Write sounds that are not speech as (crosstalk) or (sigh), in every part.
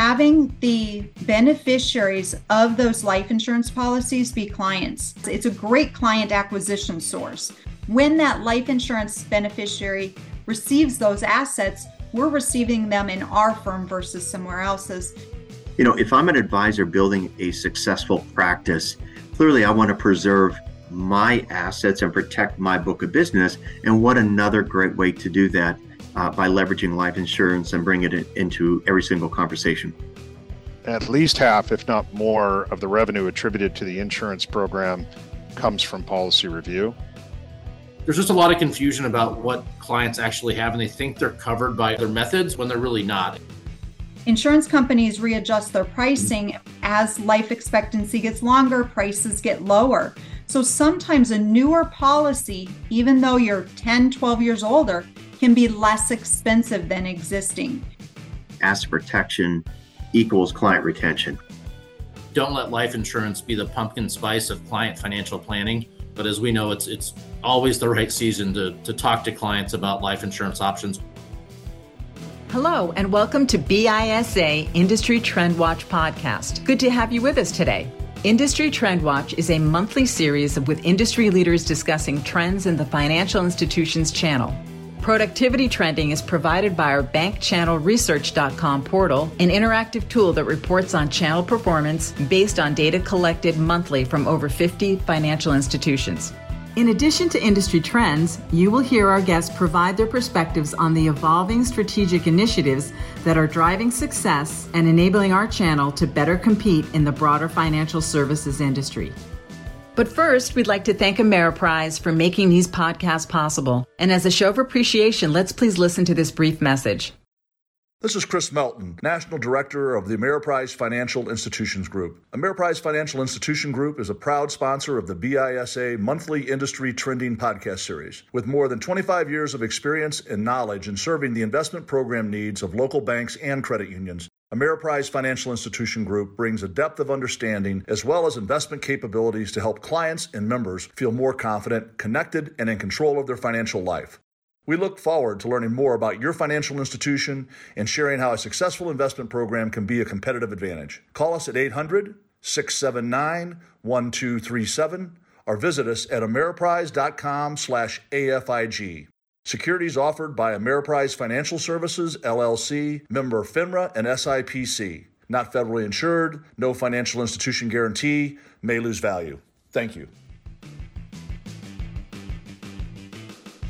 having the beneficiaries of those life insurance policies be clients. It's a great client acquisition source. When that life insurance beneficiary receives those assets, we're receiving them in our firm versus somewhere else's. You know, if I'm an advisor building a successful practice, clearly I want to preserve my assets and protect my book of business. And what another great way to do that uh, by leveraging life insurance and bring it into every single conversation. At least half, if not more, of the revenue attributed to the insurance program comes from policy review. There's just a lot of confusion about what clients actually have, and they think they're covered by their methods when they're really not. Insurance companies readjust their pricing as life expectancy gets longer, prices get lower. So sometimes a newer policy, even though you're 10, 12 years older, can be less expensive than existing. Asset protection equals client retention. Don't let life insurance be the pumpkin spice of client financial planning. But as we know, it's it's always the right season to, to talk to clients about life insurance options. Hello, and welcome to BISA Industry Trend Watch podcast. Good to have you with us today. Industry Trend Watch is a monthly series with industry leaders discussing trends in the financial institutions channel. Productivity Trending is provided by our bankchannelresearch.com portal, an interactive tool that reports on channel performance based on data collected monthly from over 50 financial institutions. In addition to industry trends, you will hear our guests provide their perspectives on the evolving strategic initiatives that are driving success and enabling our channel to better compete in the broader financial services industry. But first, we'd like to thank Ameriprise for making these podcasts possible. And as a show of appreciation, let's please listen to this brief message. This is Chris Melton, National Director of the Ameriprise Financial Institutions Group. Ameriprise Financial Institution Group is a proud sponsor of the BISA monthly industry trending podcast series. With more than 25 years of experience and knowledge in serving the investment program needs of local banks and credit unions, Ameriprise Financial Institution Group brings a depth of understanding as well as investment capabilities to help clients and members feel more confident, connected, and in control of their financial life. We look forward to learning more about your financial institution and sharing how a successful investment program can be a competitive advantage. Call us at 800 679 1237 or visit us at ameriprise.com slash AFIG. Securities offered by Ameriprise Financial Services, LLC, member FINRA and SIPC. Not federally insured, no financial institution guarantee, may lose value. Thank you.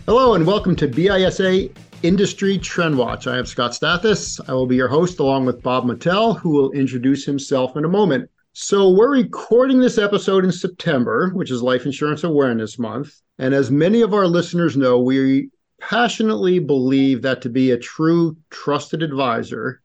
Hello and welcome to BISA Industry Trend Watch. I am Scott Stathis. I will be your host along with Bob Mattel, who will introduce himself in a moment. So, we're recording this episode in September, which is Life Insurance Awareness Month. And as many of our listeners know, we passionately believe that to be a true trusted advisor,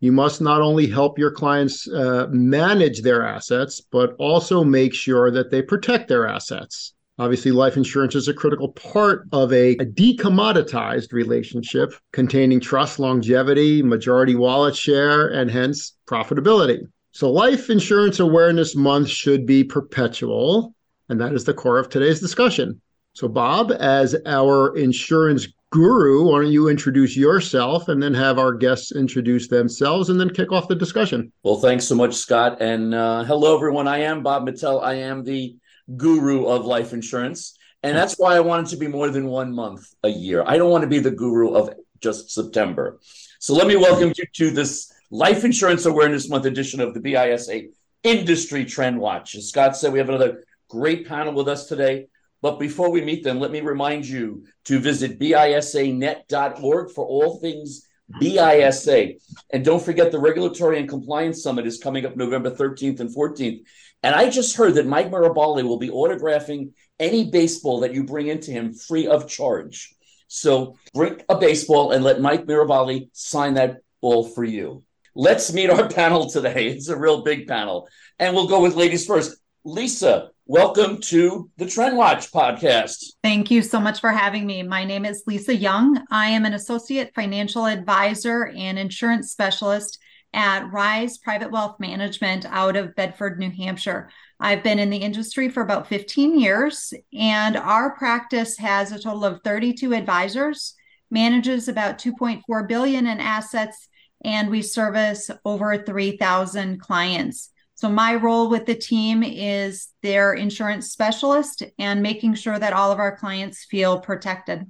you must not only help your clients uh, manage their assets, but also make sure that they protect their assets. Obviously, life insurance is a critical part of a, a decommoditized relationship containing trust, longevity, majority wallet share, and hence profitability. So, Life Insurance Awareness Month should be perpetual, and that is the core of today's discussion. So, Bob, as our insurance guru, why don't you introduce yourself and then have our guests introduce themselves and then kick off the discussion? Well, thanks so much, Scott. And uh, hello, everyone. I am Bob Mattel. I am the guru of life insurance. And that's why I want it to be more than one month a year. I don't want to be the guru of just September. So let me welcome you to this Life Insurance Awareness Month edition of the BISA Industry Trend Watch. As Scott said, we have another great panel with us today. But before we meet them, let me remind you to visit bisanet.org for all things BISA. And don't forget the Regulatory and Compliance Summit is coming up November 13th and 14th. And I just heard that Mike Mirabali will be autographing any baseball that you bring into him free of charge. So bring a baseball and let Mike Mirabali sign that ball for you. Let's meet our (laughs) panel today. It's a real big panel. And we'll go with ladies first. Lisa, welcome to the Trend Watch podcast. Thank you so much for having me. My name is Lisa Young. I am an associate financial advisor and insurance specialist at Rise Private Wealth Management out of Bedford, New Hampshire. I've been in the industry for about 15 years, and our practice has a total of 32 advisors, manages about 2.4 billion in assets, and we service over 3,000 clients. So, my role with the team is their insurance specialist and making sure that all of our clients feel protected.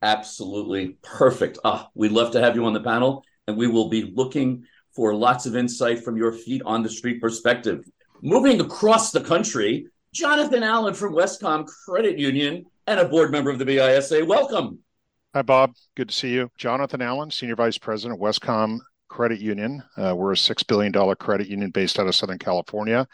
Absolutely perfect. Ah, we'd love to have you on the panel, and we will be looking for lots of insight from your feet on the street perspective. Moving across the country, Jonathan Allen from Wescom Credit Union and a board member of the BISA. Welcome. Hi, Bob. Good to see you. Jonathan Allen, Senior Vice President, Wescom Credit Union. Uh, we're a $6 billion credit union based out of Southern California.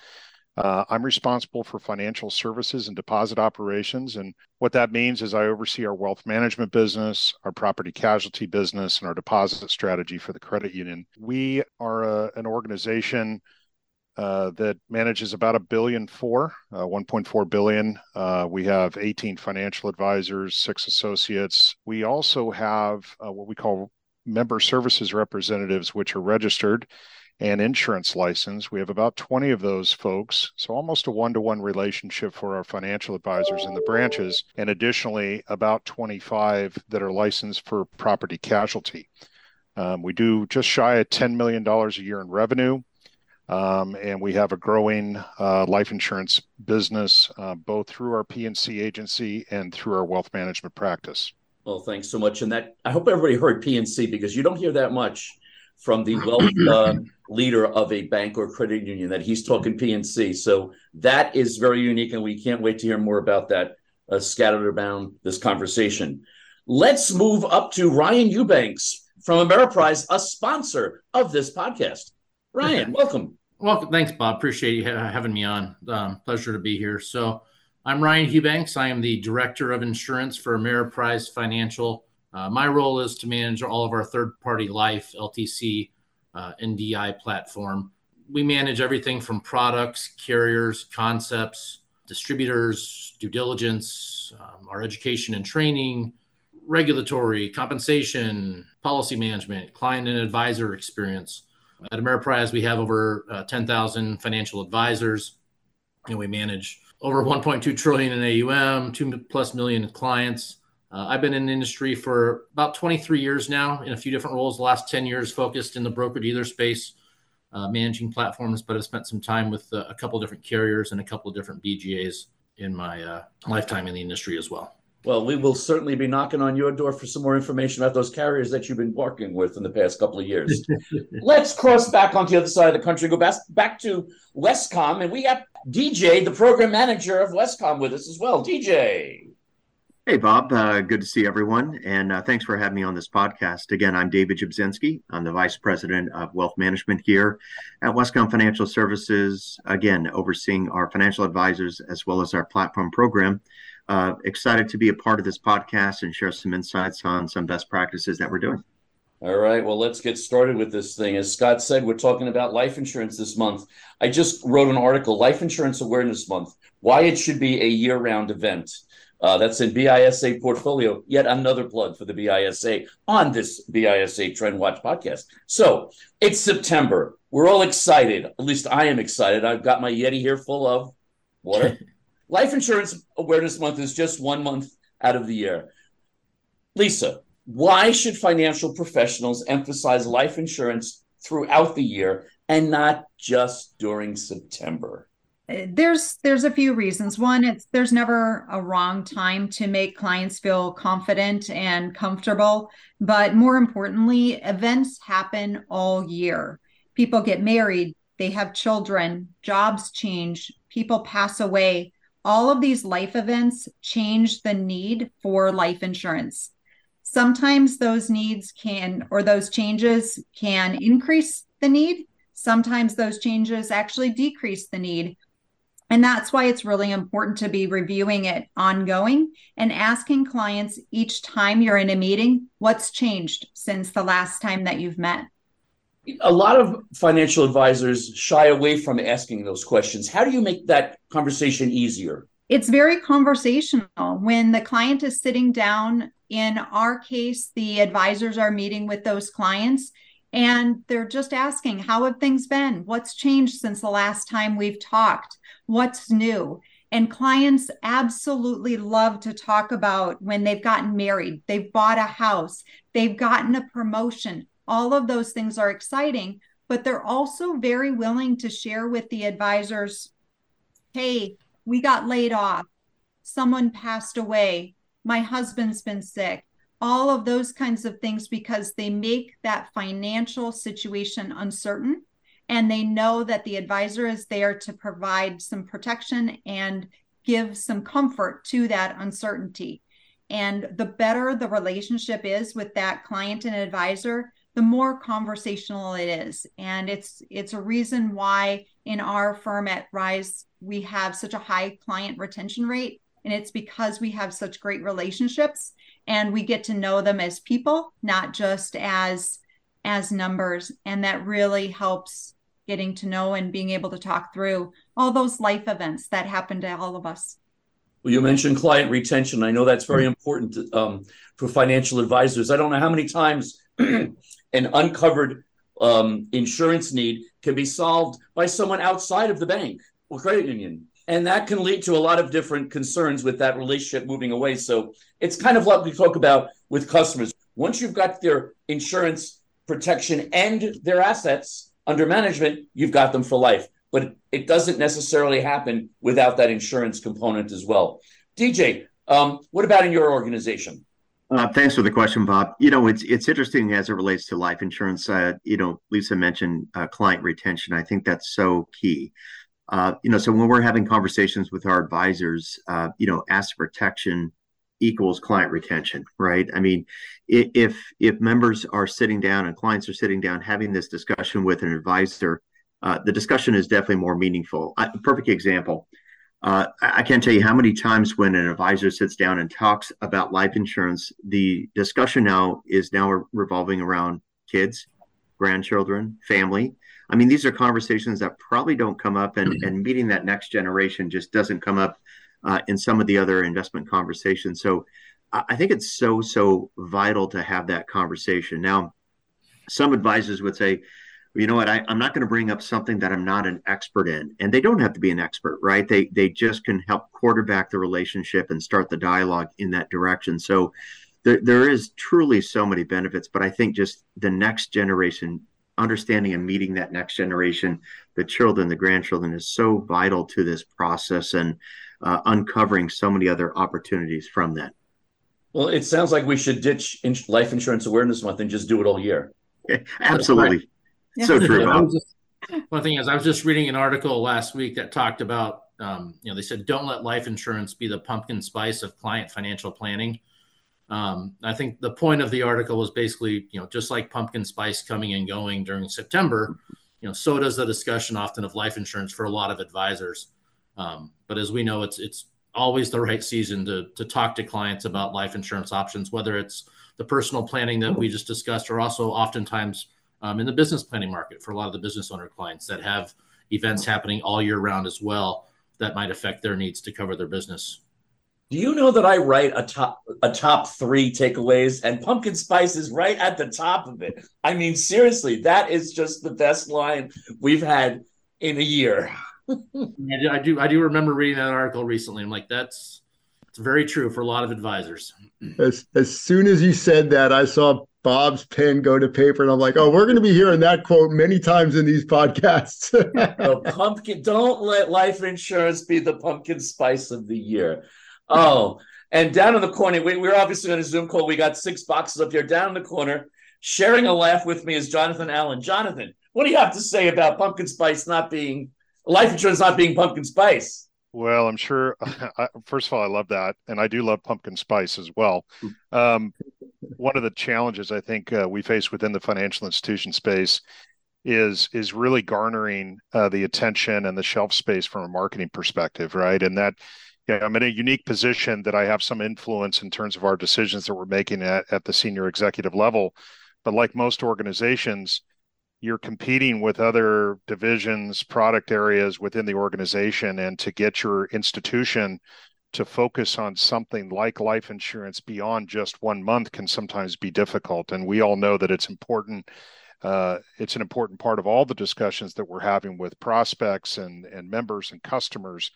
Uh, I'm responsible for financial services and deposit operations. And what that means is I oversee our wealth management business, our property casualty business, and our deposit strategy for the credit union. We are a, an organization uh, that manages about a billion four, uh, 1.4 billion. Uh, we have 18 financial advisors, six associates. We also have uh, what we call member services representatives, which are registered and insurance license. We have about 20 of those folks, so almost a one to one relationship for our financial advisors in the branches, and additionally, about 25 that are licensed for property casualty. Um, we do just shy of $10 million a year in revenue. Um, and we have a growing uh, life insurance business, uh, both through our P&C agency and through our wealth management practice. Well, thanks so much. And that I hope everybody heard P&C because you don't hear that much from the (laughs) wealth uh, leader of a bank or credit union that he's talking P&C. So that is very unique, and we can't wait to hear more about that uh, scattered around this conversation. Let's move up to Ryan Hughbanks from Ameriprise, a sponsor of this podcast. Ryan, (laughs) welcome. Well, thanks, Bob. Appreciate you having me on. Um, pleasure to be here. So, I'm Ryan Hughbanks. I am the Director of Insurance for Ameriprise Financial. Uh, my role is to manage all of our third party life, LTC, uh, NDI platform. We manage everything from products, carriers, concepts, distributors, due diligence, um, our education and training, regulatory, compensation, policy management, client and advisor experience. At Ameriprise, we have over uh, 10,000 financial advisors, and we manage over 1.2 trillion in AUM, two plus million clients. Uh, I've been in the industry for about 23 years now in a few different roles. The last 10 years focused in the broker dealer space, uh, managing platforms, but I've spent some time with uh, a couple different carriers and a couple of different BGAs in my uh, lifetime in the industry as well. Well, we will certainly be knocking on your door for some more information about those carriers that you've been working with in the past couple of years. (laughs) Let's cross back onto the other side of the country, go back, back to Wescom, and we got DJ, the program manager of Wescom, with us as well. DJ. Hey, Bob. Uh, good to see everyone. And uh, thanks for having me on this podcast. Again, I'm David Jabczenski. I'm the Vice President of Wealth Management here at Wescom Financial Services. Again, overseeing our financial advisors as well as our platform program. Uh, excited to be a part of this podcast and share some insights on some best practices that we're doing. All right, well, let's get started with this thing. As Scott said, we're talking about life insurance this month. I just wrote an article, Life Insurance Awareness Month, why it should be a year round event. Uh, that's in BISA portfolio. Yet another plug for the BISA on this BISA Trend Watch podcast. So it's September. We're all excited. At least I am excited. I've got my Yeti here full of water. (laughs) Life Insurance Awareness Month is just one month out of the year. Lisa, why should financial professionals emphasize life insurance throughout the year and not just during September? Uh, there's there's a few reasons. One, it's there's never a wrong time to make clients feel confident and comfortable, but more importantly, events happen all year. People get married, they have children, jobs change, people pass away all of these life events change the need for life insurance. Sometimes those needs can, or those changes can increase the need. Sometimes those changes actually decrease the need. And that's why it's really important to be reviewing it ongoing and asking clients each time you're in a meeting what's changed since the last time that you've met a lot of financial advisors shy away from asking those questions. How do you make that conversation easier? It's very conversational. When the client is sitting down, in our case, the advisors are meeting with those clients and they're just asking, How have things been? What's changed since the last time we've talked? What's new? And clients absolutely love to talk about when they've gotten married, they've bought a house, they've gotten a promotion, All of those things are exciting, but they're also very willing to share with the advisors hey, we got laid off, someone passed away, my husband's been sick. All of those kinds of things because they make that financial situation uncertain and they know that the advisor is there to provide some protection and give some comfort to that uncertainty. And the better the relationship is with that client and advisor, the more conversational it is. And it's it's a reason why in our firm at Rise we have such a high client retention rate. And it's because we have such great relationships and we get to know them as people, not just as as numbers. And that really helps getting to know and being able to talk through all those life events that happen to all of us. Well, you mentioned client retention. I know that's very important um, for financial advisors. I don't know how many times (clears throat) an uncovered um, insurance need can be solved by someone outside of the bank or credit union. And that can lead to a lot of different concerns with that relationship moving away. So it's kind of like we talk about with customers. Once you've got their insurance protection and their assets, under management, you've got them for life. But it doesn't necessarily happen without that insurance component as well. DJ, um, what about in your organization? Uh, thanks for the question, Bob. You know, it's it's interesting as it relates to life insurance. Uh, you know, Lisa mentioned uh, client retention. I think that's so key. Uh, you know, so when we're having conversations with our advisors, uh, you know, asset protection equals client retention, right? I mean, if if members are sitting down and clients are sitting down having this discussion with an advisor, uh, the discussion is definitely more meaningful. Perfect example. Uh, I can't tell you how many times when an advisor sits down and talks about life insurance, the discussion now is now revolving around kids, grandchildren, family. I mean, these are conversations that probably don't come up, and, and meeting that next generation just doesn't come up uh, in some of the other investment conversations. So I think it's so, so vital to have that conversation. Now, some advisors would say, you know what, I, am not going to bring up something that I'm not an expert in. And they don't have to be an expert, right? They they just can help quarterback the relationship and start the dialogue in that direction. So there, there is truly so many benefits, but I think just the next generation understanding and meeting that next generation, the children, the grandchildren is so vital to this process. And uh, uncovering so many other opportunities from that. Well, it sounds like we should ditch Life Insurance Awareness Month and just do it all year. (laughs) Absolutely. So (laughs) true. Just, one thing is, I was just reading an article last week that talked about, um, you know, they said, don't let life insurance be the pumpkin spice of client financial planning. Um, I think the point of the article was basically, you know, just like pumpkin spice coming and going during September, you know, so does the discussion often of life insurance for a lot of advisors. Um, but as we know, it's it's always the right season to to talk to clients about life insurance options, whether it's the personal planning that we just discussed, or also oftentimes um, in the business planning market for a lot of the business owner clients that have events happening all year round as well that might affect their needs to cover their business. Do you know that I write a top a top three takeaways and pumpkin spice is right at the top of it? I mean, seriously, that is just the best line we've had in a year. (laughs) I do. I do remember reading that article recently. I'm like, that's it's very true for a lot of advisors. As as soon as you said that, I saw Bob's pen go to paper, and I'm like, oh, we're going to be hearing that quote many times in these podcasts. (laughs) the pumpkin. Don't let life insurance be the pumpkin spice of the year. Oh, and down in the corner, we, we're obviously on a Zoom call. We got six boxes up here. Down in the corner, sharing a laugh with me is Jonathan Allen. Jonathan, what do you have to say about pumpkin spice not being life insurance not being pumpkin spice. Well, I'm sure. (laughs) First of all, I love that, and I do love pumpkin spice as well. Um, one of the challenges I think uh, we face within the financial institution space is is really garnering uh, the attention and the shelf space from a marketing perspective, right? And that, yeah, I'm in a unique position that I have some influence in terms of our decisions that we're making at at the senior executive level. But like most organizations, you're competing with other divisions, product areas within the organization, and to get your institution to focus on something like life insurance beyond just one month can sometimes be difficult. And we all know that it's important. Uh, it's an important part of all the discussions that we're having with prospects and and members and customers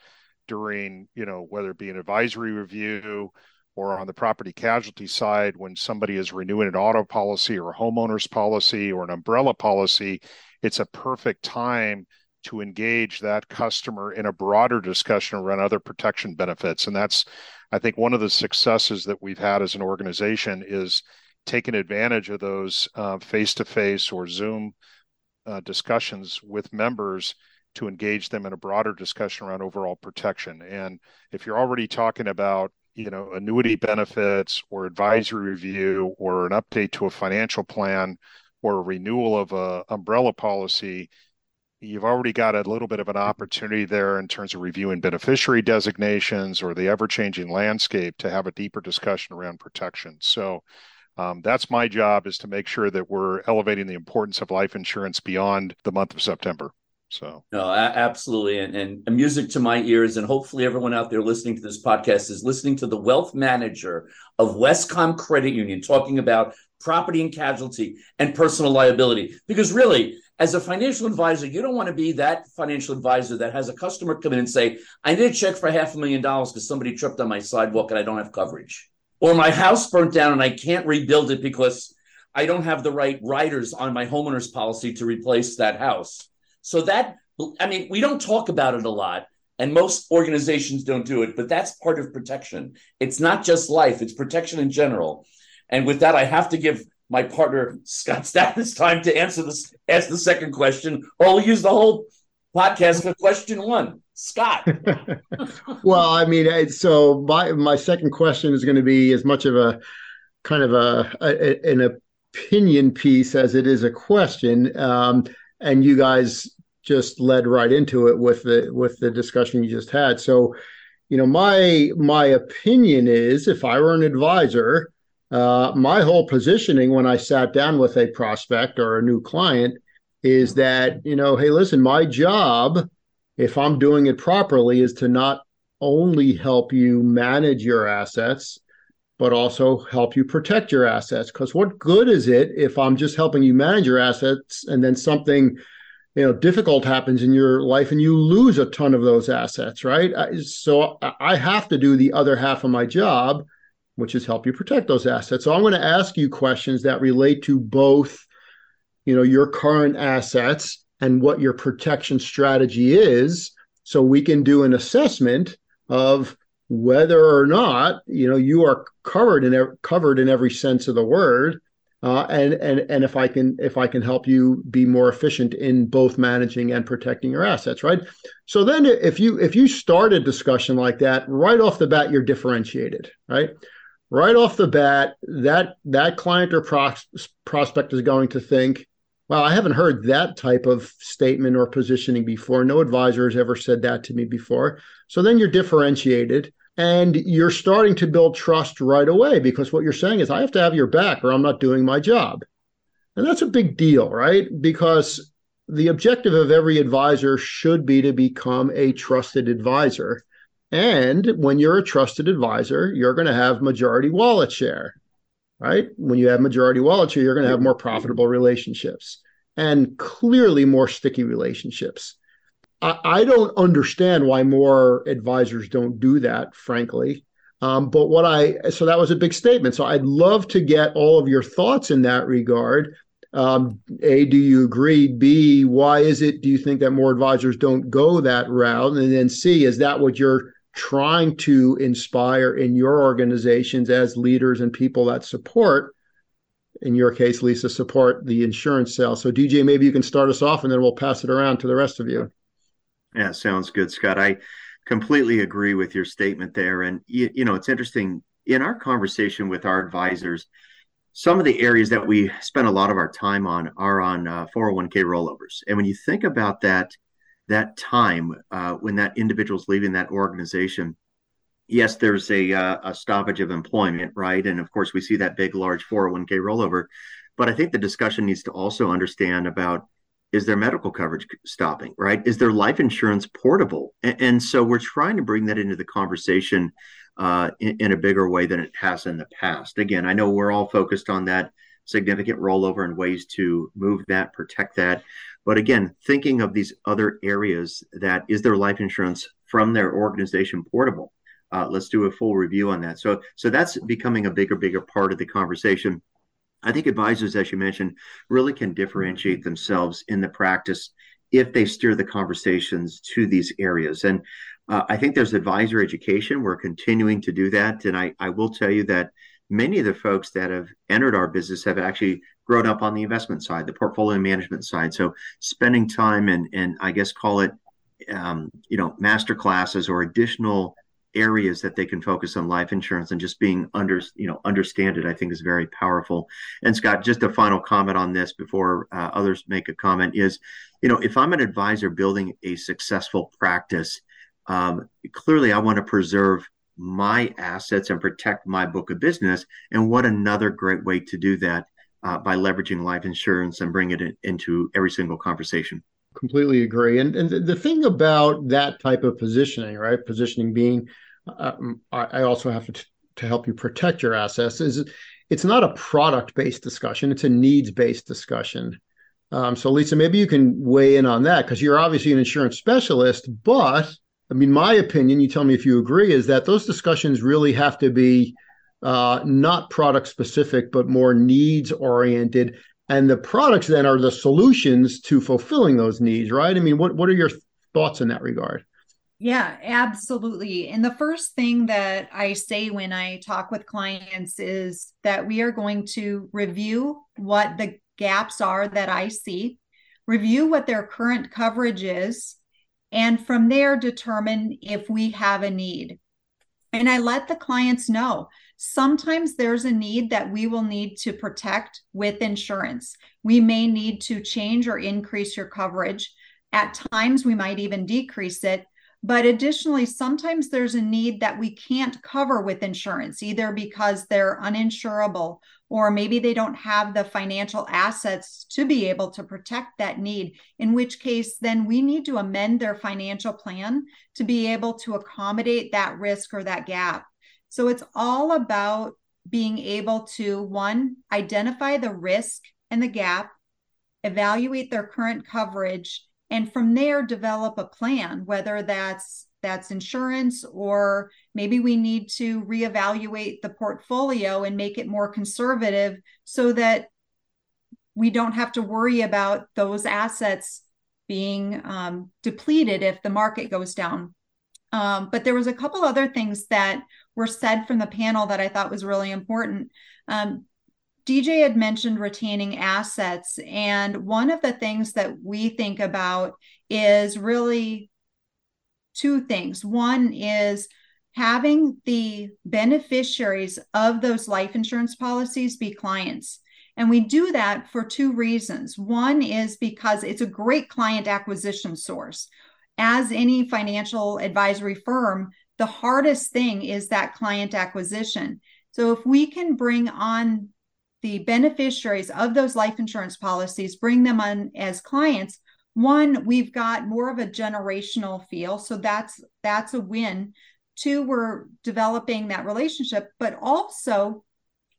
during you know whether it be an advisory review or on the property casualty side, when somebody is renewing an auto policy or a homeowner's policy or an umbrella policy, it's a perfect time to engage that customer in a broader discussion around other protection benefits. And that's, I think, one of the successes that we've had as an organization is taking advantage of those face to face or Zoom uh, discussions with members to engage them in a broader discussion around overall protection. And if you're already talking about you know annuity benefits or advisory review or an update to a financial plan or a renewal of a umbrella policy you've already got a little bit of an opportunity there in terms of reviewing beneficiary designations or the ever-changing landscape to have a deeper discussion around protection. So um, that's my job is to make sure that we're elevating the importance of life insurance beyond the month of september so. No, absolutely, and, and music to my ears, and hopefully everyone out there listening to this podcast is listening to the wealth manager of Wescom Credit Union talking about property and casualty and personal liability. Because really, as a financial advisor, you don't want to be that financial advisor that has a customer come in and say, "I need a check for half a million dollars because somebody tripped on my sidewalk and I don't have coverage," or my house burnt down and I can't rebuild it because I don't have the right riders on my homeowner's policy to replace that house so that, I mean, we don't talk about it a lot, and most organizations don't do it, but that's part of protection. It's not just life, it's protection in general. And with that, I have to give my partner Scott Stathis time to answer this, ask the second question, we'll use the whole podcast for question one. Scott. (laughs) well, I mean, so my my second question is going to be as much of a kind of a, a an opinion piece as it is a question. Um, and you guys just led right into it with the with the discussion you just had. So, you know, my my opinion is, if I were an advisor, uh, my whole positioning when I sat down with a prospect or a new client is that you know, hey, listen, my job, if I'm doing it properly, is to not only help you manage your assets but also help you protect your assets. Because what good is it if I'm just helping you manage your assets and then something you know difficult happens in your life and you lose a ton of those assets, right? So I have to do the other half of my job, which is help you protect those assets. So I'm going to ask you questions that relate to both, you know, your current assets and what your protection strategy is, so we can do an assessment of whether or not you know you are covered in covered in every sense of the word uh, and and and if I can if I can help you be more efficient in both managing and protecting your assets, right? So then if you if you start a discussion like that right off the bat, you're differentiated, right? Right off the bat, that that client or pros- prospect is going to think, "Well, I haven't heard that type of statement or positioning before. No advisor has ever said that to me before." So then you're differentiated and you're starting to build trust right away because what you're saying is, I have to have your back or I'm not doing my job. And that's a big deal, right? Because the objective of every advisor should be to become a trusted advisor. And when you're a trusted advisor, you're going to have majority wallet share, right? When you have majority wallet share, you're going to have more profitable relationships and clearly more sticky relationships. I, don't understand why more advisors don't do that, frankly. Um, but what I so that was a big statement. So I'd love to get all of your thoughts in that regard. Um, a, do you agree? B, why is it? Do you think that more advisors don't go that route? And then C, is that what you're trying to inspire in your organizations as leaders and people that support? In your case, Lisa, support the insurance sale. So DJ, maybe you can start us off, and then we'll pass it around to the rest of you. Yeah, sounds good, Scott. I completely agree with your statement there. And, you, you know, it's interesting in our conversation with our advisors, some of the areas that we spend a lot of our time on are on uh, 401k rollovers. And when you think about that, that time uh, when that individual's leaving that organization, yes, there's a, uh, a stoppage of employment, right? And of course, we see that big, large 401k rollover. But I think the discussion needs to also understand about is their medical coverage stopping right? Is their life insurance portable? And, and so we're trying to bring that into the conversation uh, in, in, a bigger way than it has in the past. Again i know we're all focused on that significant rollover and ways to move that protect that. But again thinking of these other areas that is their life insurance from their organization portable? Uh, let's do a full review on that. So, so that's becoming a bigger, bigger part of the conversation. I think advisors, as you mentioned, really can differentiate themselves in the practice if they steer the conversations to these areas. And uh, I think there's advisor education. We're continuing to do that. And I, I will tell you that many of the folks that have entered our business have actually grown up on the investment side, the portfolio management side. So spending time and, and I guess call it, um, you know, master classes or additional areas that they can focus on life insurance and just being under you know understand it i think is very powerful. And scott just a final comment on this before uh, others make a comment is you know if i'm an advisor building a successful practice um, clearly i want to preserve my assets and protect my book of business. And what another great way to do that uh, by leveraging life insurance and bring it in, into every single conversation completely agree. And and the thing about that type of positioning, right? Positioning being, uh, um, I also have to to help you protect your assets. Is it's not a product based discussion; it's a needs based discussion. Um, so, Lisa, maybe you can weigh in on that because you're obviously an insurance specialist. But I mean, my opinion, you tell me if you agree, is that those discussions really have to be uh, not product specific, but more needs oriented and the products then are the solutions to fulfilling those needs right? I mean what what are your thoughts in that regard? Yeah absolutely. And the first thing that i say when i talk with clients is that we are going to review what the gaps are that i see review what their current coverage is and from there determine if we have a need. And I let the clients know sometimes there's a need that we will need to protect with insurance. We may need to change or increase your coverage. At times, we might even decrease it. But additionally, sometimes there's a need that we can't cover with insurance, either because they're uninsurable or maybe they don't have the financial assets to be able to protect that need, in which case, then we need to amend their financial plan to be able to accommodate that risk or that gap. So it's all about being able to one, identify the risk and the gap, evaluate their current coverage, and from there develop a plan, whether that's that's insurance or maybe we need to reevaluate the portfolio and make it more conservative so that we don't have to worry about those assets being um, depleted if the market goes down. Um, but there was a couple other things that were said from the panel that i thought was really important um, dj had mentioned retaining assets and one of the things that we think about is really two things. One is having the beneficiaries of those life insurance policies be clients. And we do that for two reasons. One is because it's a great client acquisition source. As any financial advisory firm, the hardest thing is that client acquisition. So if we can bring on the beneficiaries of those life insurance policies, bring them on as clients, one we've got more of a generational feel. So that's that's a win. Two we're developing that relationship but also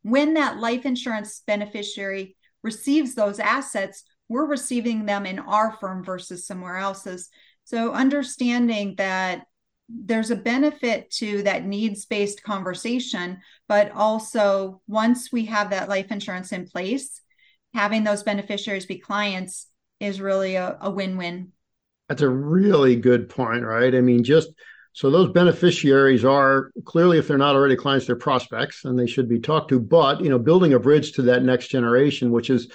when that life insurance beneficiary receives those assets we're receiving them in our firm versus somewhere else's. So understanding that there's a benefit to that needs based conversation but also once we have that life insurance in place having those beneficiaries be clients is really a, a win-win. That's a really good point right? I mean just so those beneficiaries are clearly if they're not already clients they're prospects and they should be talked to but you know building a bridge to that next generation which is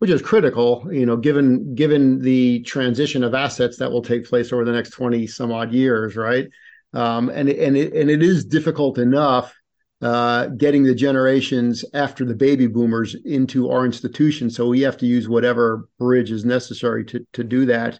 which is critical you know given given the transition of assets that will take place over the next 20 some odd years right um, and and it, and it is difficult enough uh, getting the generations after the baby boomers into our institution. So we have to use whatever bridge is necessary to to do that.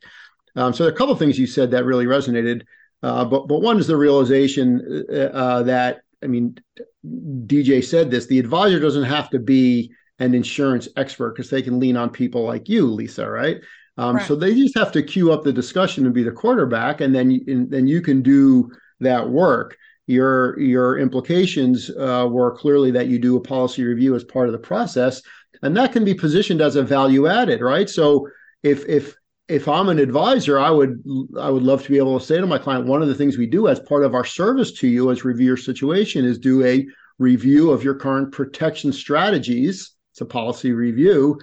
Um, so there are a couple of things you said that really resonated, uh, but but one is the realization uh, uh that I mean, DJ said this: the advisor doesn't have to be an insurance expert because they can lean on people like you, Lisa, right? Um, right. So they just have to cue up the discussion and be the quarterback, and then and then you can do that work your your implications uh, were clearly that you do a policy review as part of the process, and that can be positioned as a value added, right? So if if if I'm an advisor, I would I would love to be able to say to my client, one of the things we do as part of our service to you as review your situation is do a review of your current protection strategies. A policy review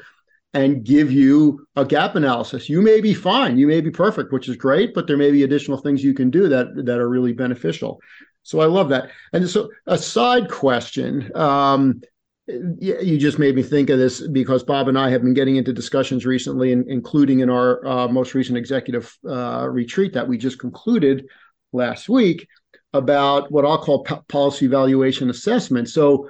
and give you a gap analysis. You may be fine, you may be perfect, which is great, but there may be additional things you can do that that are really beneficial. So I love that. And so a side question. Um, you just made me think of this because Bob and I have been getting into discussions recently, including in our uh, most recent executive uh, retreat that we just concluded last week, about what I'll call policy valuation assessment. So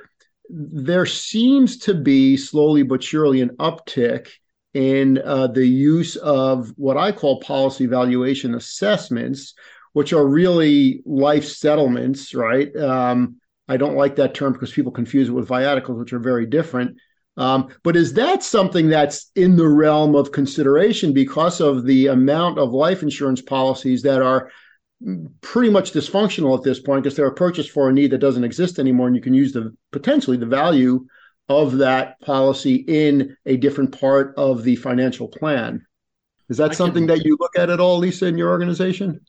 there seems to be slowly but surely an uptick in uh, the use of what I call policy valuation assessments, which are really life settlements, right? Um, I don't like that term because people confuse it with viaticals, which are very different. Um, but is that something that's in the realm of consideration because of the amount of life insurance policies that are pretty much dysfunctional at this point because they're purchased for a need that doesn't exist anymore, and you can use the potentially the value of that policy in a different part of the financial plan. Is that I something can... that you look at at all, Lisa, in your organization?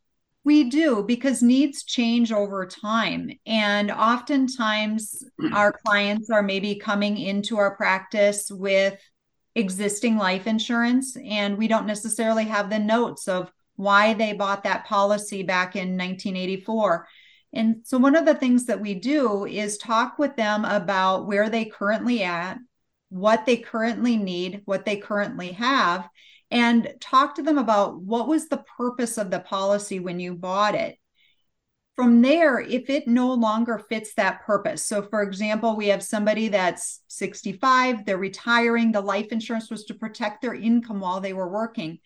We do because needs change over time. And oftentimes, (clears throat) our clients are maybe coming into our practice with existing life insurance, and we don't necessarily have the notes of why they bought that policy back in 1984. And so one of the things that we do is talk with them about where they currently at, what they currently need, what they currently have, and talk to them about what was the purpose of the policy when you bought it. From there, if it no longer fits that purpose. So, for example, we have somebody that's 65, they're retiring, the life insurance was to protect their income while they were working.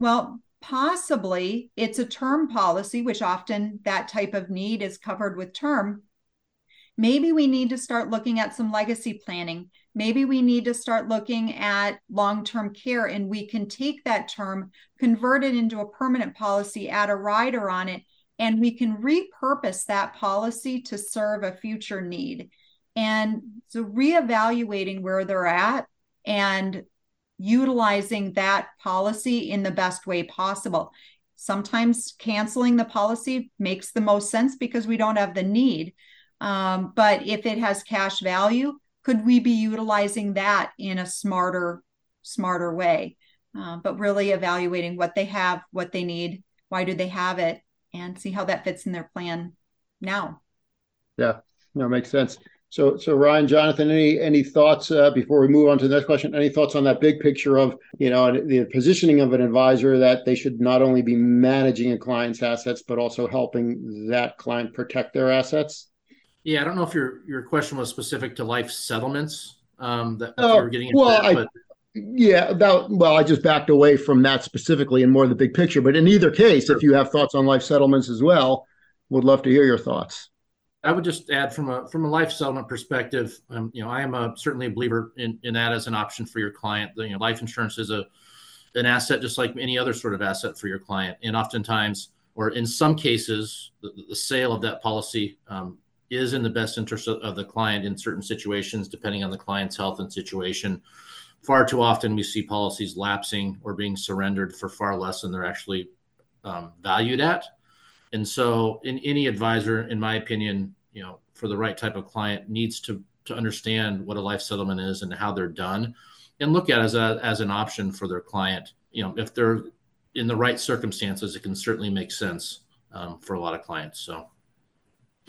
Well, Possibly it's a term policy, which often that type of need is covered with term. Maybe we need to start looking at some legacy planning. Maybe we need to start looking at long term care, and we can take that term, convert it into a permanent policy, add a rider on it, and we can repurpose that policy to serve a future need. And so, reevaluating where they're at and utilizing that policy in the best way possible. Sometimes canceling the policy makes the most sense because we don't have the need. Um, but if it has cash value, could we be utilizing that in a smarter, smarter way? Uh, but really evaluating what they have, what they need, why do they have it, and see how that fits in their plan now. Yeah, no, makes sense. So, so Ryan, Jonathan, any any thoughts uh, before we move on to the next question? Any thoughts on that big picture of you know the positioning of an advisor that they should not only be managing a client's assets but also helping that client protect their assets? Yeah, I don't know if your your question was specific to life settlements um, that uh, you were getting. well, that, but... yeah, about well, I just backed away from that specifically and more the big picture. But in either case, sure. if you have thoughts on life settlements as well, would love to hear your thoughts. I would just add from a from a life settlement perspective, um, you know, I am a, certainly a believer in, in that as an option for your client. You know, life insurance is a an asset just like any other sort of asset for your client, and oftentimes, or in some cases, the, the sale of that policy um, is in the best interest of, of the client in certain situations, depending on the client's health and situation. Far too often, we see policies lapsing or being surrendered for far less than they're actually um, valued at. And so, in any advisor, in my opinion, you know, for the right type of client needs to to understand what a life settlement is and how they're done, and look at it as a as an option for their client. You know, if they're in the right circumstances, it can certainly make sense um, for a lot of clients. So,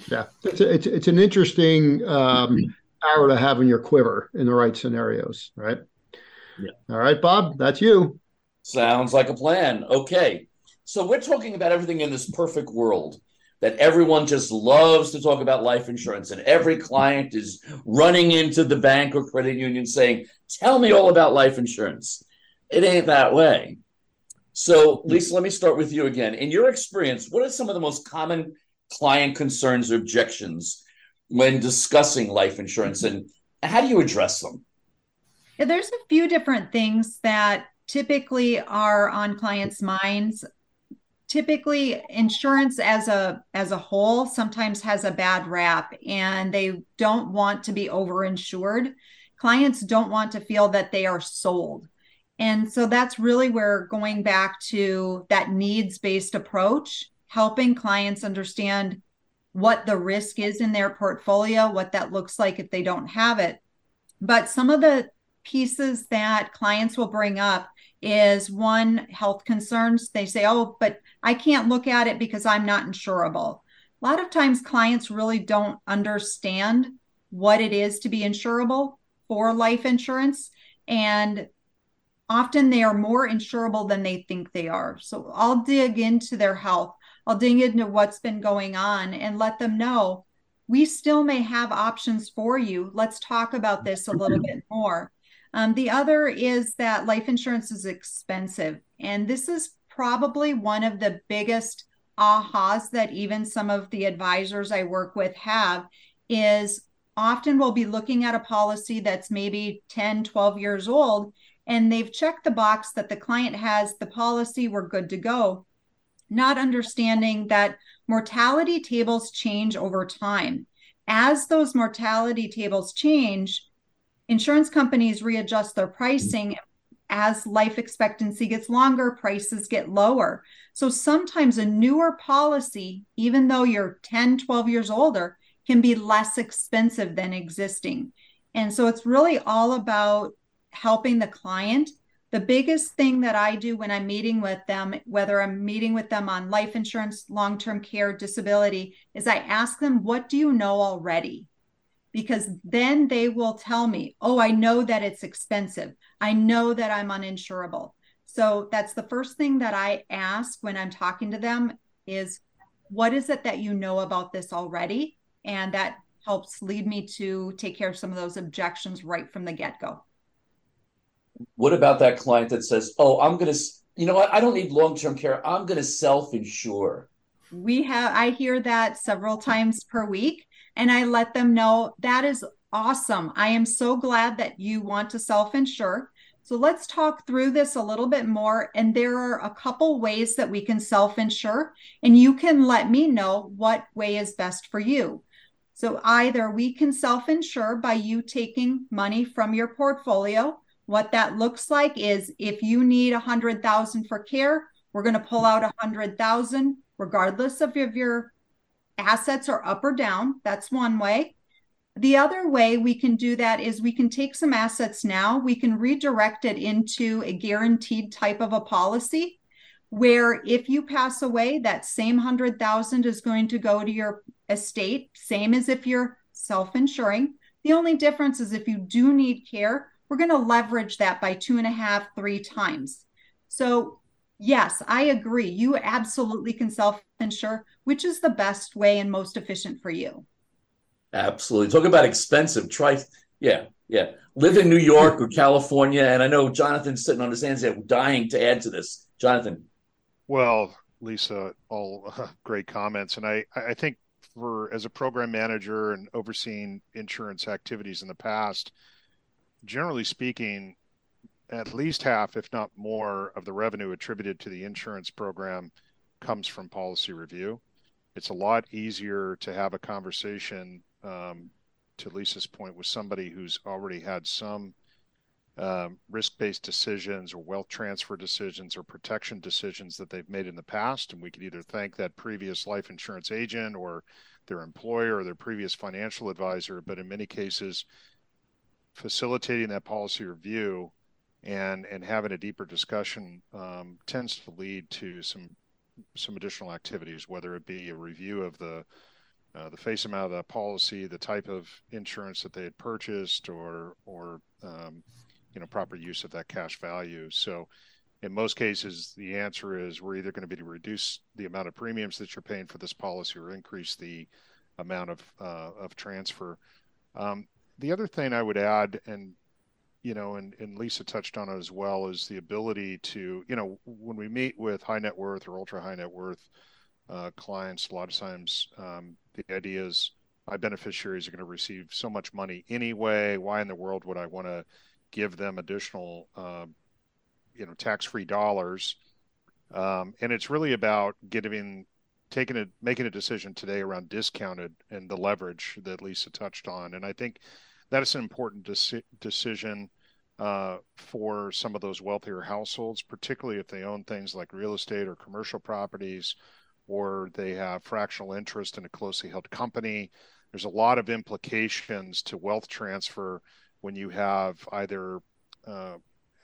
yeah, it's a, it's, it's an interesting um, arrow to have in your quiver in the right scenarios, right? Yeah. All right, Bob, that's you. Sounds like a plan. Okay, so we're talking about everything in this perfect world that everyone just loves to talk about life insurance and every client is running into the bank or credit union saying tell me all about life insurance. It ain't that way. So lisa let me start with you again. In your experience what are some of the most common client concerns or objections when discussing life insurance and how do you address them? Yeah, there's a few different things that typically are on clients' minds typically insurance as a as a whole sometimes has a bad rap and they don't want to be overinsured clients don't want to feel that they are sold And so that's really where going back to that needs based approach, helping clients understand what the risk is in their portfolio, what that looks like if they don't have it. But some of the pieces that clients will bring up is one health concerns. They say, oh, but I can't look at it because I'm not insurable. A lot of times clients really don't understand what it is to be insurable for life insurance. And often they are more insurable than they think they are. So I'll dig into their health. I'll dig into what's been going on and let them know we still may have options for you. Let's talk about this a little bit more. Um, the other is that life insurance is expensive. And this is probably one of the biggest ahas that even some of the advisors I work with have is often we'll be looking at a policy that's maybe 10, 12 years old, and they've checked the box that the client has the policy, we're good to go, not understanding that mortality tables change over time. As those mortality tables change, insurance companies readjust their pricing as life expectancy gets longer, prices get lower. So sometimes a newer policy, even though you're 10, 12 years older, can be less expensive than existing. And so it's really all about helping the client. The biggest thing that I do when I'm meeting with them, whether I'm meeting with them on life insurance, long term care, disability, is I ask them, What do you know already? Because then they will tell me, oh, I know that it's expensive. I know that I'm uninsurable. So that's the first thing that I ask when I'm talking to them is what is it that you know about this already? And that helps lead me to take care of some of those objections right from the get go. What about that client that says, oh, I'm going to, you know what? I don't need long term care. I'm going to self insure. We have, I hear that several times per week and I let them know that is awesome. I am so glad that you want to self insure. So let's talk through this a little bit more. And there are a couple ways that we can self insure, and you can let me know what way is best for you. So either we can self insure by you taking money from your portfolio. What that looks like is if you need a hundred thousand for care, we're going to pull out a hundred thousand, regardless of if your assets are up or down. That's one way. The other way we can do that is we can take some assets now, we can redirect it into a guaranteed type of a policy where if you pass away, that same 100,000 is going to go to your estate, same as if you're self-insuring. The only difference is if you do need care, we're going to leverage that by two and a half, three times. So yes, I agree. You absolutely can self-insure which is the best way and most efficient for you? Absolutely. Talk about expensive. Try, yeah, yeah. Live in New York or California, and I know Jonathan's sitting on his hands there, dying to add to this. Jonathan. Well, Lisa, all uh, great comments, and I, I think for as a program manager and overseeing insurance activities in the past, generally speaking, at least half, if not more, of the revenue attributed to the insurance program comes from policy review. It's a lot easier to have a conversation um, to lisa's point with somebody who's already had some um, risk-based decisions or wealth transfer decisions or protection decisions that they've made in the past. And we could either thank that previous life insurance agent or their employer or their previous financial advisor. But in many cases facilitating that policy review and and having a deeper discussion um, tends to lead to some some additional activities, whether it be a review of the uh, the face amount of the policy, the type of insurance that they had purchased, or or um, you know proper use of that cash value. So, in most cases, the answer is we're either going to be to reduce the amount of premiums that you're paying for this policy or increase the amount of uh, of transfer. Um, the other thing I would add, and you know, and, and Lisa touched on it as well, is the ability to, you know, when we meet with high net worth or ultra high net worth uh, clients, a lot of times um, the idea is my beneficiaries are going to receive so much money anyway. Why in the world would I want to give them additional, uh, you know, tax-free dollars? Um, and it's really about getting, taking a, making a decision today around discounted and the leverage that Lisa touched on. And I think that is an important deci- decision uh, for some of those wealthier households, particularly if they own things like real estate or commercial properties, or they have fractional interest in a closely held company. There's a lot of implications to wealth transfer when you have either uh,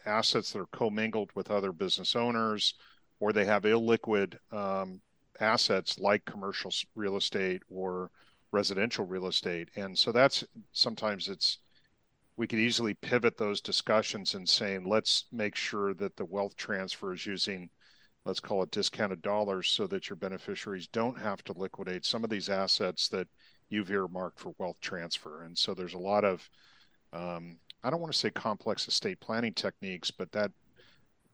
assets that are commingled with other business owners, or they have illiquid um, assets like commercial real estate or residential real estate. And so that's sometimes it's we could easily pivot those discussions and saying let's make sure that the wealth transfer is using let's call it discounted dollars so that your beneficiaries don't have to liquidate some of these assets that you've earmarked for wealth transfer. And so there's a lot of um, i don't want to say complex estate planning techniques but that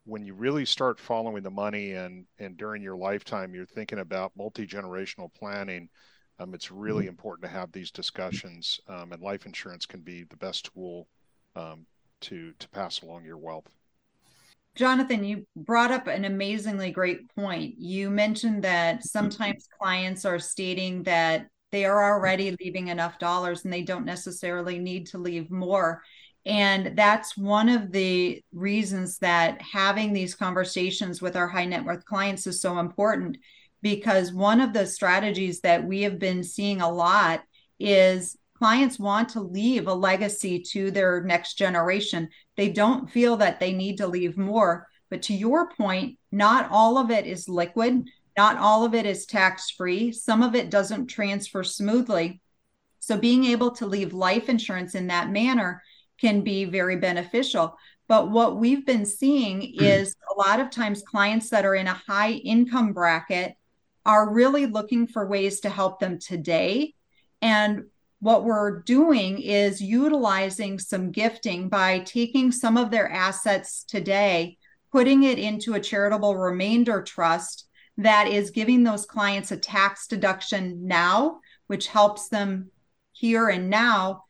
when you really start following the money and and during your lifetime you're thinking about multi-generational planning um, it's really mm-hmm. important to have these discussions, um, and life insurance can be the best tool um, to to pass along your wealth. Jonathan, you brought up an amazingly great point. You mentioned that sometimes clients are stating that they are already leaving enough dollars and they don't necessarily need to leave more. And that's one of the reasons that having these conversations with our high net worth clients is so important because one of the strategies that we have been seeing a lot is clients want to leave a legacy to their next generation. They don't feel that they need to leave more. But to your point, not all of it is liquid, not all of it is tax free. Some of it doesn't transfer smoothly. So being able to leave life insurance in that manner can be very beneficial. But what we've been seeing hmm. is a lot of times clients that are in a high income bracket are really looking for ways to help them today. And what we're doing is utilizing some gifting by taking some of their assets today, putting it into a charitable remainder trust that is giving those clients a tax deduction now, which helps them here and now,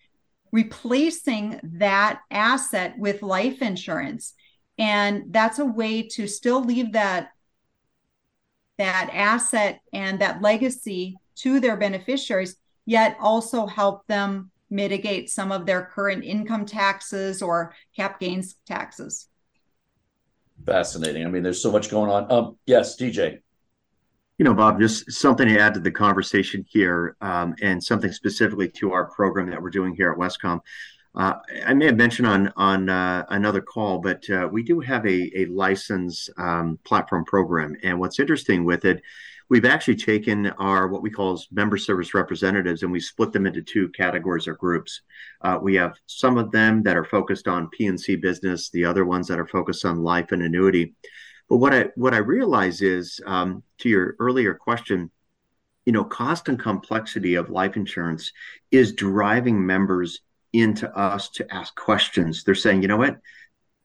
replacing that asset with life insurance. And that's a way to still leave that that asset and that legacy to their beneficiaries, yet also help them mitigate some of their current income taxes or cap gains taxes. Fascinating. I mean, there's so much going on. Um, yes, DJ. You know, Bob, just something to add to the conversation here, um, and something specifically to our program that we're doing here at Wescom. Uh, I may have mentioned on on uh, another call, but uh, we do have a a license um, platform program, and what's interesting with it, we've actually taken our what we call member service representatives, and we split them into two categories or groups. Uh, we have some of them that are focused on P&C business, the other ones that are focused on life and annuity. But what I what I realize is, um, to your earlier question, you know, cost and complexity of life insurance is driving members into us to ask questions. They're saying, you know what?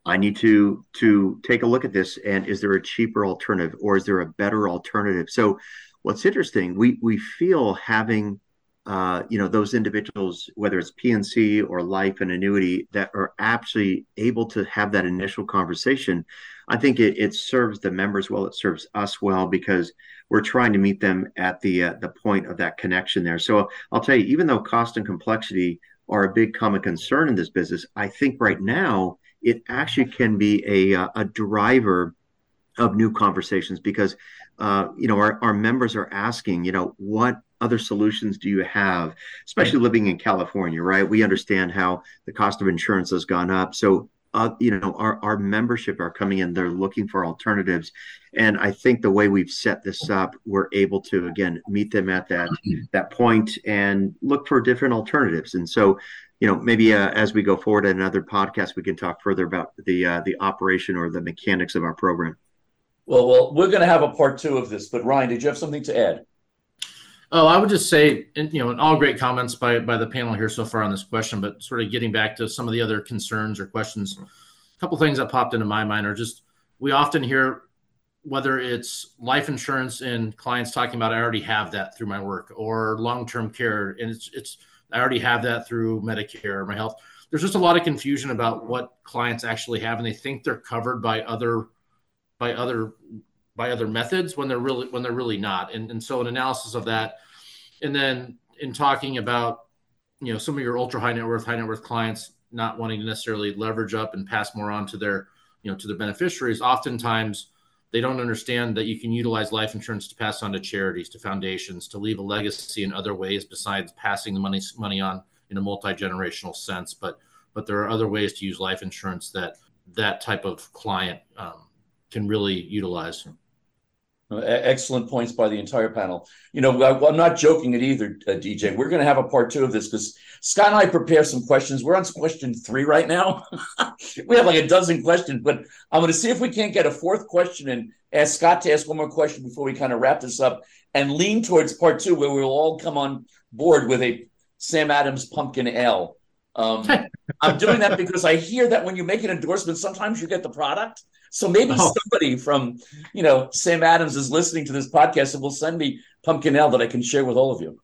I need to to take a look at this and is there a cheaper alternative or is there a better alternative? So what's interesting, we we feel having uh, you know those individuals, whether it's P&C or life and annuity, that are actually able to have that initial conversation. I think it, it serves the members well. It serves us well because we're trying to meet them at the uh, the point of that connection there. So I'll tell you, even though cost and complexity are a big common concern in this business. I think right now it actually can be a, uh, a driver of new conversations because uh, you know our, our members are asking you know what other solutions do you have especially living in california right we understand how the cost of insurance has gone up so uh, you know our, our membership are coming in they're looking for alternatives. And i think the way we've set this up we're able to again meet them at that that point and look for different alternatives. And so you know maybe uh, as we go forward in another podcast we can talk further about the uh, the operation or the mechanics of our program. Well well we're going to have a part two of this but ryan did you have something to add Oh, I would just say, you know, all great comments by by the panel here so far on this question, but sort of getting back to some of the other concerns or questions, a couple things that popped into my mind are just we often hear whether it's life insurance and clients talking about I already have that through my work or long-term care and it's it's I already have that through Medicare or my health. There's just a lot of confusion about what clients actually have and they think they're covered by other by other by other methods when they're really when they're really not. And, and so an analysis of that, and then in talking about you know some of your ultra high net worth, high net worth clients, not wanting to necessarily leverage up and pass more on to their you know to their beneficiaries oftentimes they don't understand that you can utilize life insurance to pass on to charities to foundations to leave a legacy in other ways besides passing the money money on in a multi-generational sense but but there are other ways to use life insurance that that type of client um, can really utilize Excellent points by the entire panel. You know, I, am not joking it either, uh, DJ. We're going to have a part two of this because Scott and I prepare some questions. We're on question three right now. (laughs) we have like a dozen questions, but I'm going to see if we can't get a fourth question and ask Scott to ask one more question before we kind of wrap this up and lean towards part two, where we'll all come on board with a Sam Adams pumpkin ale. Um, (laughs) I'm doing that because I hear that when you make an endorsement, sometimes you get the product so maybe oh. somebody from, you know, Sam Adams is listening to this podcast and will send me pumpkin ale that I can share with all of you.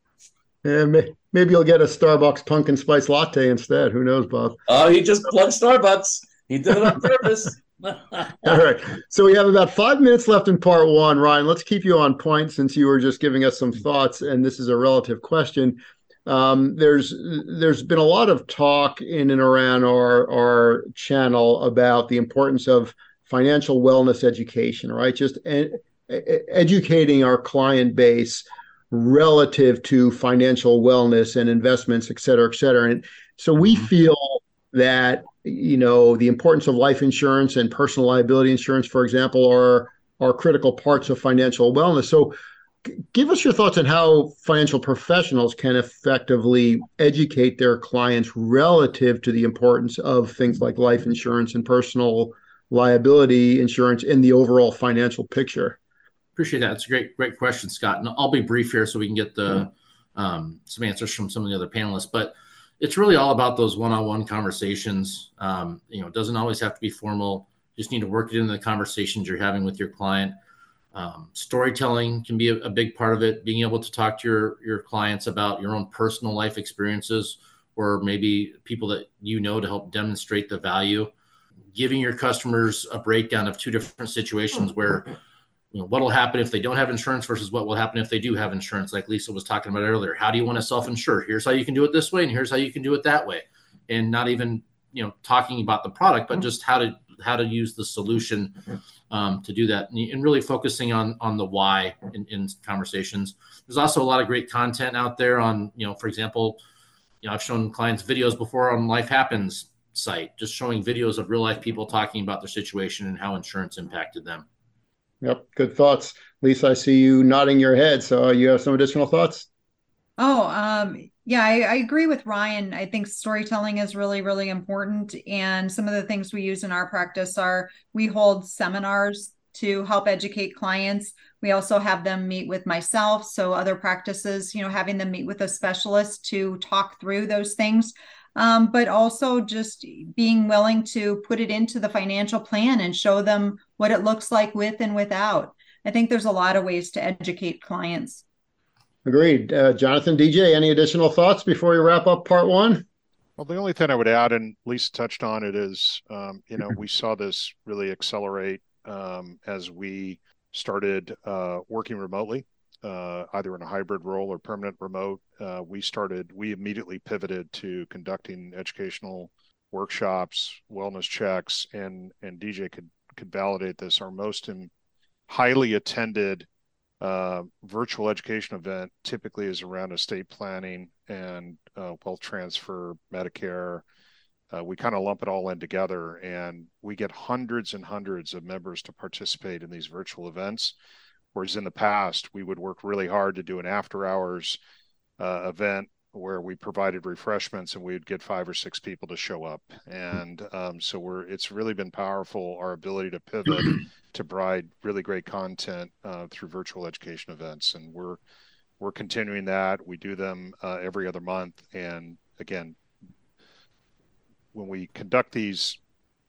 Yeah, maybe you'll get a Starbucks pumpkin spice latte instead. Who knows, Bob? Oh, he just plugged Starbucks. He did it on (laughs) purpose. (laughs) all right. So we have about five minutes left in part one. Ryan, let's keep you on point since you were just giving us some thoughts, and this is a relative question. Um, there's there's been a lot of talk in and around our our channel about the importance of financial wellness education, right? Just ed- educating our client base relative to financial wellness and investments, et cetera, et cetera. And so we mm-hmm. feel that you know the importance of life insurance and personal liability insurance, for example, are are critical parts of financial wellness. So give us your thoughts on how financial professionals can effectively educate their clients relative to the importance of things like life insurance and personal liability insurance in the overall financial picture? Appreciate that. It's a great, great question, Scott. And I'll be brief here so we can get the um, some answers from some of the other panelists. But it's really all about those one-on-one conversations. Um, you know, it doesn't always have to be formal. You just need to work it into the conversations you're having with your client. Um, storytelling can be a, a, big part of it. Being able to talk to your your clients about your own personal life experiences, or maybe people that you know to help demonstrate the value giving your customers a breakdown of two different situations where you know what will happen if they don't have insurance versus what will happen if they do have insurance like lisa was talking about earlier. How do you want to self-insure? Here's how you can do it this way and here's how you can do it that way. And not even you know talking about the product but just how to how to use the solution um, to do that and really focusing on on the why in, in conversations. There's also a lot of great content out there on you know for example you know i've shown clients videos before on life happens site, just showing videos of real life people talking about their situation and how insurance impacted them. Yep, good thoughts. Lisa, I see you nodding your head. So you have some additional thoughts? Oh, um, yeah, I, I, agree with Ryan. I think storytelling is really, really important. And some of the things we use in our practice are we hold seminars to help educate clients. We also have them meet with myself. So other practices, you know, having them meet with a specialist to talk through those things um, but also just being willing to put it into the financial plan and show them what it looks like with and without. I think there's a lot of ways to educate clients. Agreed. Uh, Jonathan, DJ, any additional thoughts before we wrap up part one? Well, the only thing I would add, and Lisa touched on it, is um, you know we saw this really accelerate um, as we started uh, working remotely uh, either in a hybrid role or permanent remote, uh, we started, we immediately pivoted to conducting educational workshops, wellness checks, and and DJ could could validate this. Our most in, highly attended uh, virtual education event typically is around estate planning and uh, wealth transfer, Medicare. Uh, we kind of lump it all in together, and we get hundreds and hundreds of members to participate in these virtual events. Whereas in the past, we would work really hard to do an after hours uh, event where we provided refreshments and we'd get five or six people to show up. And um, so we're it's really been powerful our ability to pivot (clears throat) to provide really great content uh, through virtual education events. And we're we're continuing that. We do them uh, every other month. And again, when we conduct these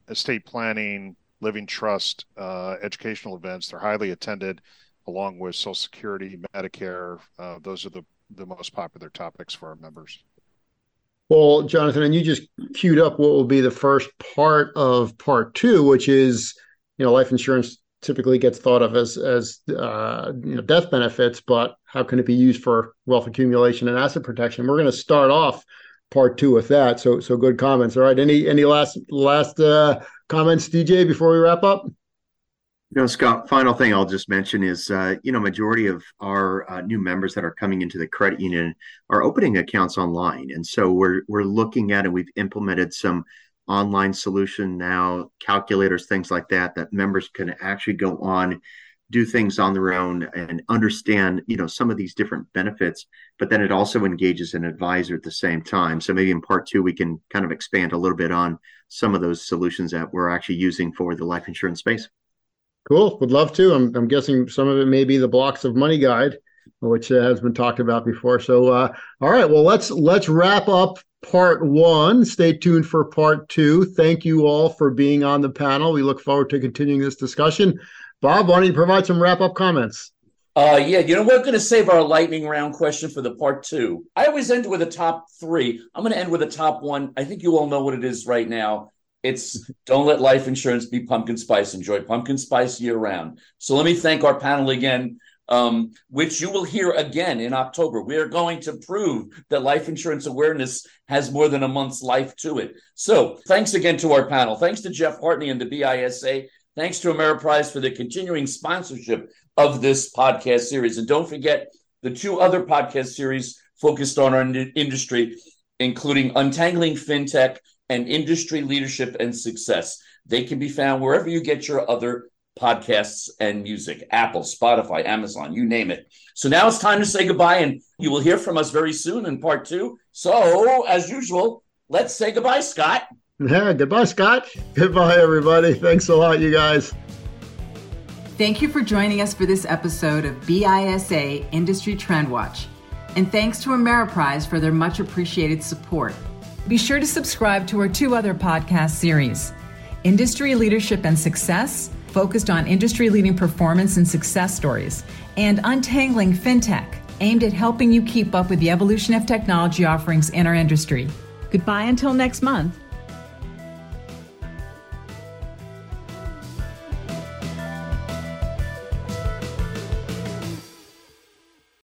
estate planning, living trust, uh, educational events, they're highly attended along with Social Security, Medicare. Uh, those are the, the most popular topics for our members. Well, Jonathan, and you just queued up what will be the first part of part two, which is, you know, life insurance typically gets thought of as as uh, you know death benefits, but how can it be used for wealth accumulation and asset protection? We're going to start off part two with that. So so good comments. All right. Any any last last uh, comments, DJ, before we wrap up? You know, Scott, final thing I'll just mention is, uh, you know, majority of our uh, new members that are coming into the credit union are opening accounts online. And so we're, we're looking at and we've implemented some online solution now, calculators, things like that, that members can actually go on, do things on their own and understand, you know, some of these different benefits, but then it also engages an advisor at the same time. So maybe in part two, we can kind of expand a little bit on some of those solutions that we're actually using for the life insurance space. Cool. Would love to. I'm, I'm guessing some of it may be the blocks of money guide, which uh, has been talked about before. So, uh, all right. Well, let's let's wrap up part one. Stay tuned for part two. Thank you all for being on the panel. We look forward to continuing this discussion. Bob, why don't you provide some wrap up comments? Uh, yeah, you know, we're going to save our lightning round question for the part two. I always end with a top three. I'm going to end with a top one. I think you all know what it is right now. It's don't let life insurance be pumpkin spice. Enjoy pumpkin spice year round. So let me thank our panel again, um, which you will hear again in October. We are going to prove that life insurance awareness has more than a month's life to it. So thanks again to our panel. Thanks to Jeff Hartney and the BISA. Thanks to Ameriprise for the continuing sponsorship of this podcast series. And don't forget the two other podcast series focused on our industry, including Untangling FinTech and industry leadership and success. They can be found wherever you get your other podcasts and music Apple, Spotify, Amazon, you name it. So now it's time to say goodbye, and you will hear from us very soon in part two. So, as usual, let's say goodbye, Scott. Yeah, goodbye, Scott. Goodbye, everybody. Thanks a lot, you guys. Thank you for joining us for this episode of BISA Industry Trend Watch. And thanks to Ameriprise for their much appreciated support. Be sure to subscribe to our two other podcast series Industry Leadership and Success, focused on industry leading performance and success stories, and Untangling FinTech, aimed at helping you keep up with the evolution of technology offerings in our industry. Goodbye until next month.